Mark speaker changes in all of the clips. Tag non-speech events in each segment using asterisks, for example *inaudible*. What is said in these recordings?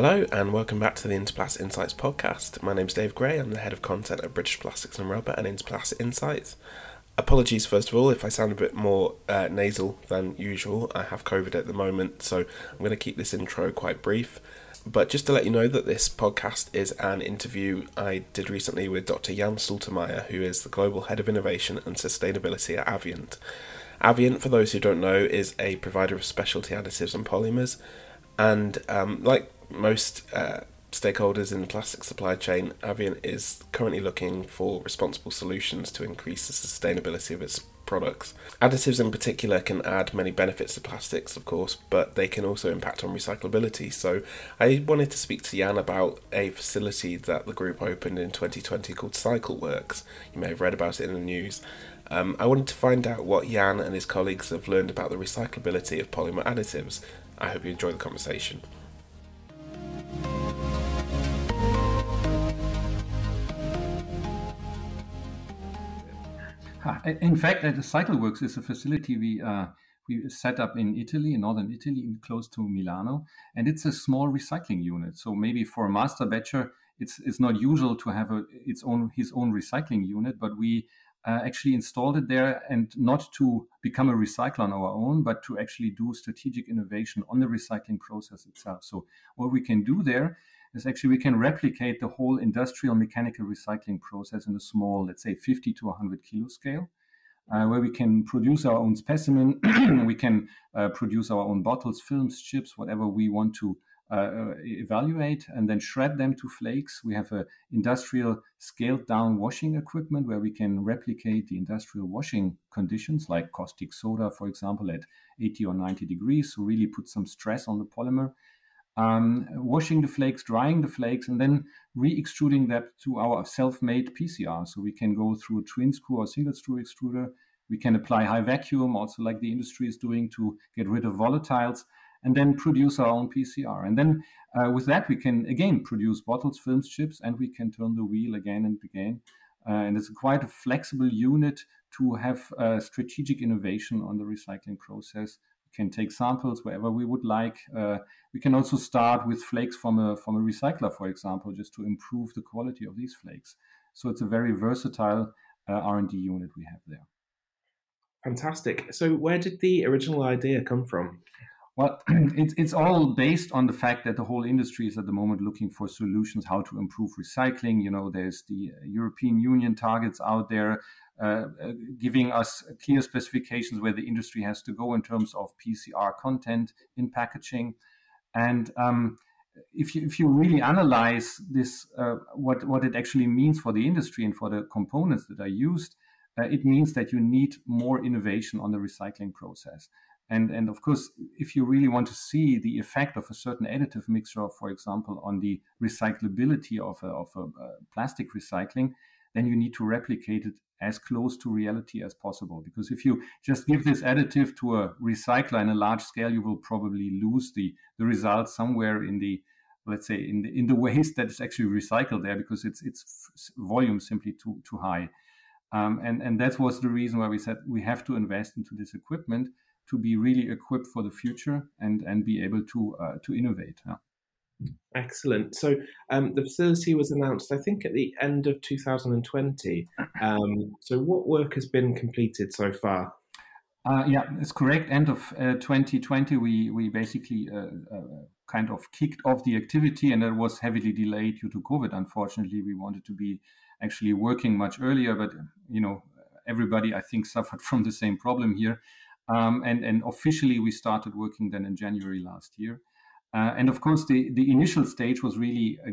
Speaker 1: Hello, and welcome back to the Interplast Insights podcast. My name's Dave Gray. I'm the head of content at British Plastics and Rubber and Interplast Insights. Apologies, first of all, if I sound a bit more uh, nasal than usual. I have COVID at the moment, so I'm going to keep this intro quite brief. But just to let you know that this podcast is an interview I did recently with Dr. Jan Stultemeyer, who is the Global Head of Innovation and Sustainability at Avient. Avient, for those who don't know, is a provider of specialty additives and polymers. And um, like most uh, stakeholders in the plastic supply chain, Avient is currently looking for responsible solutions to increase the sustainability of its products. Additives in particular can add many benefits to plastics, of course, but they can also impact on recyclability. So I wanted to speak to Jan about a facility that the group opened in 2020 called CycleWorks. You may have read about it in the news. Um, I wanted to find out what Jan and his colleagues have learned about the recyclability of polymer additives. I hope you enjoy the conversation.
Speaker 2: In fact, the CycleWorks is a facility we uh, we set up in Italy, in northern Italy, close to Milano, and it's a small recycling unit. So maybe for a master batcher, it's it's not usual to have a, its own his own recycling unit, but we uh, actually installed it there, and not to become a recycler on our own, but to actually do strategic innovation on the recycling process itself. So what we can do there is actually we can replicate the whole industrial mechanical recycling process in a small, let's say 50 to 100 kilo scale. Uh, where we can produce our own specimen, *clears throat* we can uh, produce our own bottles, films, chips, whatever we want to uh, uh, evaluate, and then shred them to flakes. We have a industrial scaled down washing equipment where we can replicate the industrial washing conditions, like caustic soda, for example, at 80 or 90 degrees, so really put some stress on the polymer um, washing the flakes, drying the flakes, and then re-extruding that to our self-made PCR. So we can go through a twin screw or single screw extruder. We can apply high vacuum, also like the industry is doing, to get rid of volatiles, and then produce our own PCR. And then uh, with that, we can again produce bottles, films, chips, and we can turn the wheel again and again. Uh, and it's quite a flexible unit to have uh, strategic innovation on the recycling process We can take samples wherever we would like. Uh, we can also start with flakes from a from a recycler, for example, just to improve the quality of these flakes. So it's a very versatile uh, R&D unit we have there.
Speaker 1: Fantastic. So where did the original idea come from?
Speaker 2: Well, *clears throat* it's, it's all based on the fact that the whole industry is at the moment looking for solutions how to improve recycling. You know, there's the European Union targets out there uh, uh, giving us clear specifications where the industry has to go in terms of PCR content in packaging. And um, if you if you really analyze this, uh, what what it actually means for the industry and for the components that are used, uh, it means that you need more innovation on the recycling process. And and of course, if you really want to see the effect of a certain additive mixture, for example, on the recyclability of a, of a, a plastic recycling, then you need to replicate it as close to reality as possible. Because if you just give this additive to a recycler in a large scale, you will probably lose the, the results somewhere in the let's say in the in the waste that is actually recycled there because it's its volume simply too too high. Um, and and that was the reason why we said we have to invest into this equipment to be really equipped for the future and and be able to uh, to innovate. Yeah.
Speaker 1: Excellent. So um, the facility was announced, I think, at the end of 2020. Um, so what work has been completed so far?
Speaker 2: Uh, yeah, it's correct. End of uh, 2020, we we basically uh, uh, kind of kicked off the activity, and it was heavily delayed due to COVID. Unfortunately, we wanted to be actually working much earlier, but you know, everybody I think *laughs* suffered from the same problem here. Um, and and officially, we started working then in January last year. Uh, and of course, the, the initial stage was really uh,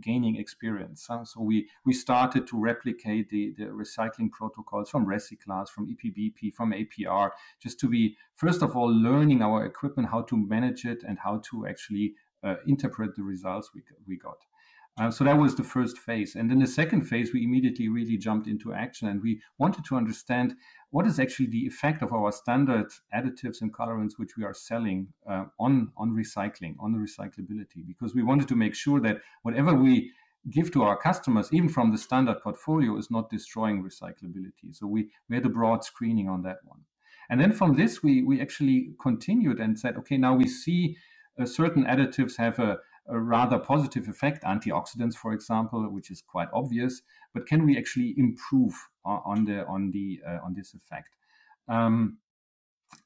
Speaker 2: gaining experience. Huh? So we, we started to replicate the, the recycling protocols from RecyClass, from EPBP, from APR, just to be, first of all, learning our equipment, how to manage it, and how to actually uh, interpret the results we, we got. Uh, so that was the first phase. And in the second phase, we immediately really jumped into action and we wanted to understand what is actually the effect of our standard additives and colorants which we are selling uh, on, on recycling, on the recyclability, because we wanted to make sure that whatever we give to our customers, even from the standard portfolio, is not destroying recyclability. So we, we had a broad screening on that one. And then from this, we, we actually continued and said, okay, now we see uh, certain additives have a, a rather positive effect, antioxidants, for example, which is quite obvious. But can we actually improve on the on the uh, on this effect? Um,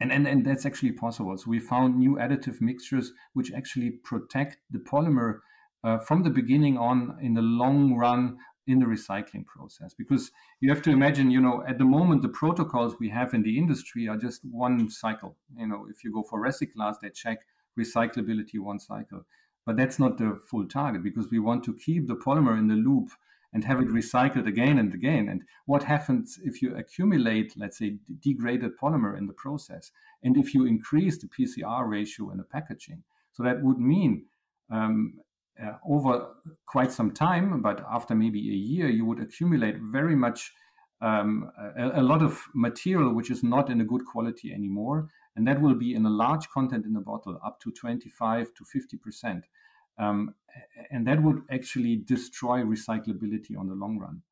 Speaker 2: and, and, and that's actually possible. So we found new additive mixtures which actually protect the polymer uh, from the beginning on in the long run in the recycling process because you have to imagine you know at the moment the protocols we have in the industry are just one cycle you know if you go for recyclers they check recyclability one cycle but that's not the full target because we want to keep the polymer in the loop and have it recycled again and again. And what happens if you accumulate let's say degraded polymer in the process and if you increase the pcr ratio in the packaging? So that would mean um, uh, over quite some time, but after maybe a year, you would accumulate very much um, a, a, lot of material which is not in a good quality anymore, and that will be in a large content in the bottle, up to 25 to 50 percent, um, and that would actually destroy recyclability on the long run.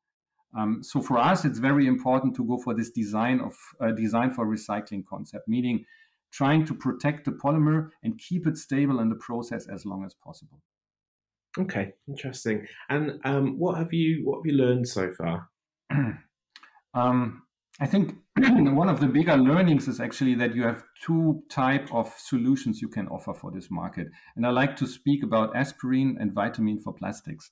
Speaker 2: Um, so for us, it's very important to go for this design of uh, design for recycling concept, meaning trying to protect the polymer and keep it stable in the process as long as possible.
Speaker 1: Okay, interesting. And um, what have you what have you learned so far? *clears throat*
Speaker 2: um, I think *clears throat* one of the bigger learnings is actually that you have two type of solutions you can offer for this market. And I like to speak about aspirin and vitamin for plastics.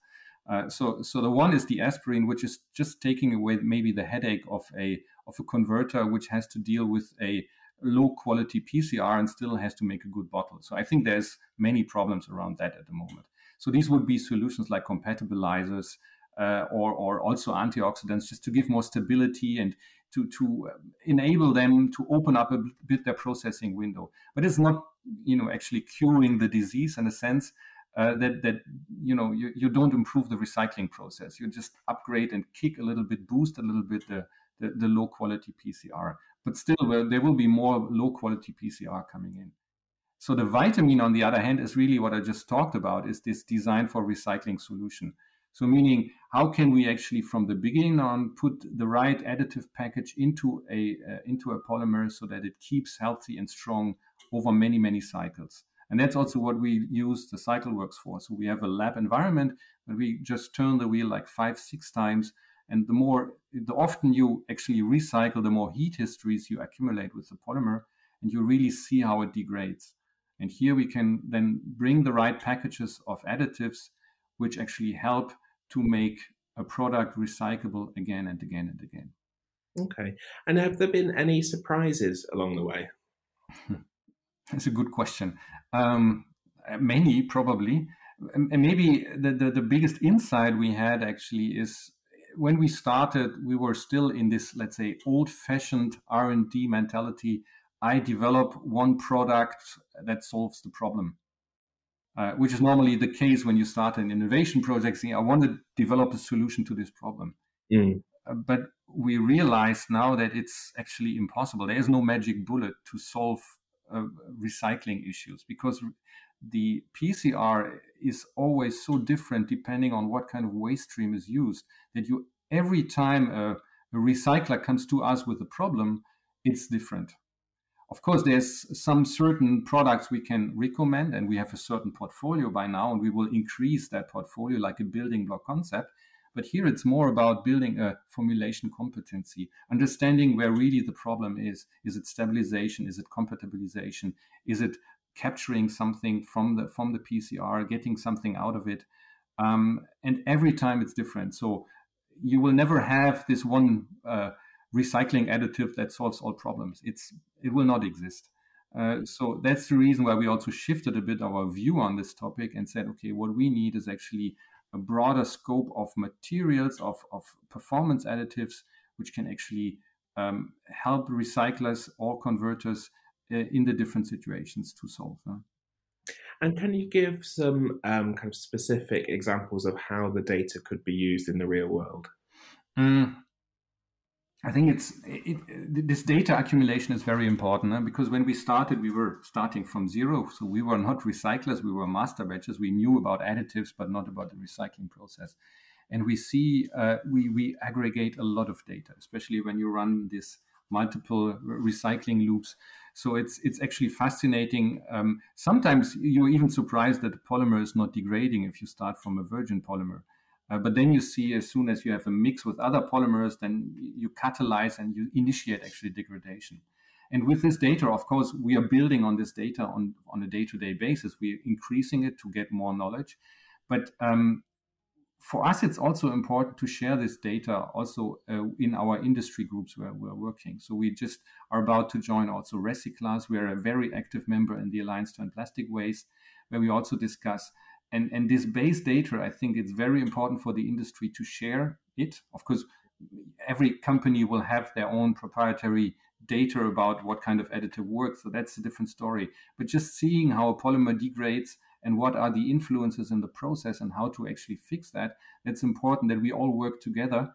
Speaker 2: Uh, so, so the one is the aspirin, which is just taking away maybe the headache of a of a converter which has to deal with a low quality PCR and still has to make a good bottle. So I think there's many problems around that at the moment. So these would be solutions like compatibilizers uh, or, or also antioxidants just to give more stability and to, to uh, enable them to open up a bit their processing window. But it's not, you know, actually curing the disease in a sense. Uh, that that you know you, you don't improve the recycling process. You just upgrade and kick a little bit, boost a little bit the the, the low quality PCR. But still, well, there will be more low quality PCR coming in. So the vitamin, on the other hand, is really what I just talked about, is this design for recycling solution. So meaning, how can we actually, from the beginning on, put the right additive package into a uh, into a polymer so that it keeps healthy and strong over many many cycles. And that's also what we use the CycleWorks for. So we have a lab environment, but we just turn the wheel like five six times. And the more, the often you actually recycle, the more heat histories you accumulate with the polymer, and you really see how it degrades. And here we can then bring the right packages of additives which actually help to make a product recyclable again and again and again.
Speaker 1: Okay. And have there been any surprises along the way? *laughs*
Speaker 2: That's a good question. Um, many, probably. And maybe the, the, the biggest insight we had actually is when we started, we were still in this, let's say, old-fashioned R&D mentality I develop one product that solves the problem, uh, which is normally the case when you start an innovation project. Saying, I want to develop a solution to this problem. Mm. Uh, but we realize now that it's actually impossible. There is no magic bullet to solve uh, recycling issues because the PCR is always so different depending on what kind of waste stream is used that you every time a, a recycler comes to us with a problem, it's different. Of course, there's some certain products we can recommend, and we have a certain portfolio by now, and we will increase that portfolio like a building block concept. But here it's more about building a formulation competency, understanding where really the problem is. Is it stabilization? Is it compatibilization? Is it capturing something from the from the PCR, getting something out of it? Um, and every time it's different. So you will never have this one uh, recycling additive that solves all problems. It's it will not exist. Uh, so that's the reason why we also shifted a bit our view on this topic and said, okay, what we need is actually a broader scope of materials, of, of performance additives, which can actually um, help recyclers or converters uh, in the different situations to solve.
Speaker 1: And can you give some um, kind of specific examples of how the data could be used in the real world?
Speaker 2: Mm, I think it's it, this data accumulation is very important because when we started, we were starting from zero. So we were not recyclers, we were master batches. We knew about additives, but not about the recycling process. And we see uh, we we aggregate a lot of data, especially when you run this multiple recycling loops. So it's it's actually fascinating. Um, sometimes you're even surprised that the polymer is not degrading if you start from a virgin polymer. Uh, but then you see as soon as you have a mix with other polymers, then you catalyze and you initiate actually degradation. And with this data, of course, we are building on this data on, on a day to day basis. We're increasing it to get more knowledge. But um, for us, it's also important to share this data also uh, in our industry groups where we're working. So we just are about to join also RecyClass. We are a very active member in the Alliance to End Plastic Waste, where we also discuss. And, and this base data, I think it's very important for the industry to share it. Of course, every company will have their own proprietary data about what kind of additive works. So that's a different story. But just seeing how a polymer degrades and what are the influences in the process and how to actually fix that, that's important that we all work together.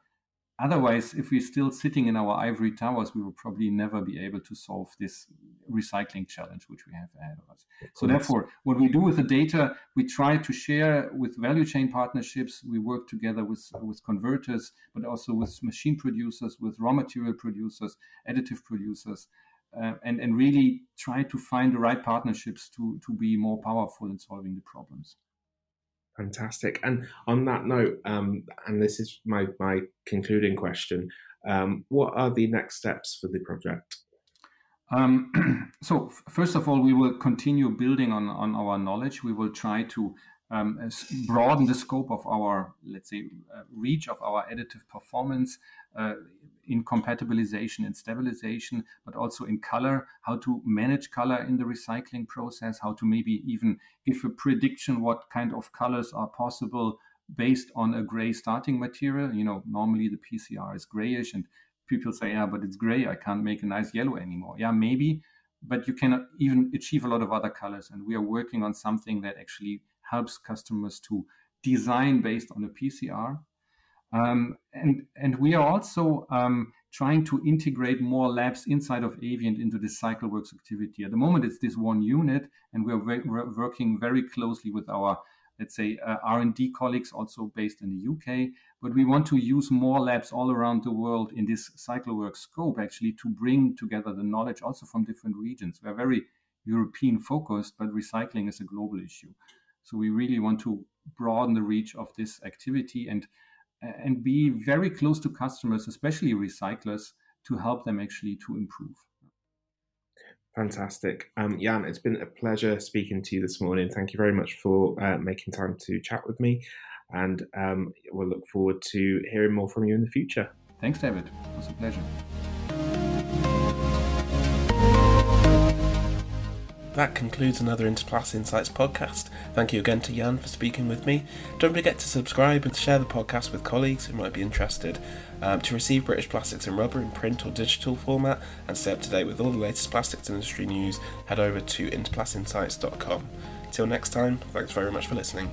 Speaker 2: Otherwise, if we're still sitting in our ivory towers, we will probably never be able to solve this recycling challenge which we have ahead of us. Of so, therefore, what we do with the data, we try to share with value chain partnerships. We work together with, with converters, but also with machine producers, with raw material producers, additive producers, uh, and, and really try to find the right partnerships to, to be more powerful in solving the problems.
Speaker 1: Fantastic. And on that note, um, and this is my, my concluding question, um, what are the next steps for the project?
Speaker 2: Um, *clears throat* so, first of all, we will continue building on, on our knowledge. We will try to um, broaden the scope of our, let's say, uh, reach of our additive performance uh, in compatibilization and stabilization, but also in color, how to manage color in the recycling process, how to maybe even give a prediction what kind of colors are possible based on a gray starting material. You know, normally the PCR is grayish, and people say, yeah, but it's gray, I can't make a nice yellow anymore. Yeah, maybe, but you cannot even achieve a lot of other colors. And we are working on something that actually helps customers to design based on a PCR. Um, and, and we are also um, trying to integrate more labs inside of Avient into this CycleWorks activity. At the moment, it's this one unit, and we're, working very closely with our, let's say, uh, R&D colleagues also based in the UK. But we want to use more labs all around the world in this CycleWorks scope, actually, to bring together the knowledge also from different regions. We're very European focused, but recycling is a global issue. So we really want to broaden the reach of this activity and and be very close to customers, especially recyclers, to help them actually to improve.
Speaker 1: Fantastic. Um, Jan, it's been a pleasure speaking to you this morning. Thank you very much for uh, making time to chat with me. And um, we'll look forward to hearing more from you in the future.
Speaker 2: Thanks, David. It was a pleasure.
Speaker 1: That concludes another Interplast Insights podcast. Thank you again to Jan for speaking with me. Don't forget to subscribe and share the podcast with colleagues who might be interested. Um, to receive British Plastics and Rubber in print or digital format and stay up to date with all the latest plastics industry news, head over to interplastinsights.com. Till next time, thanks very much for listening.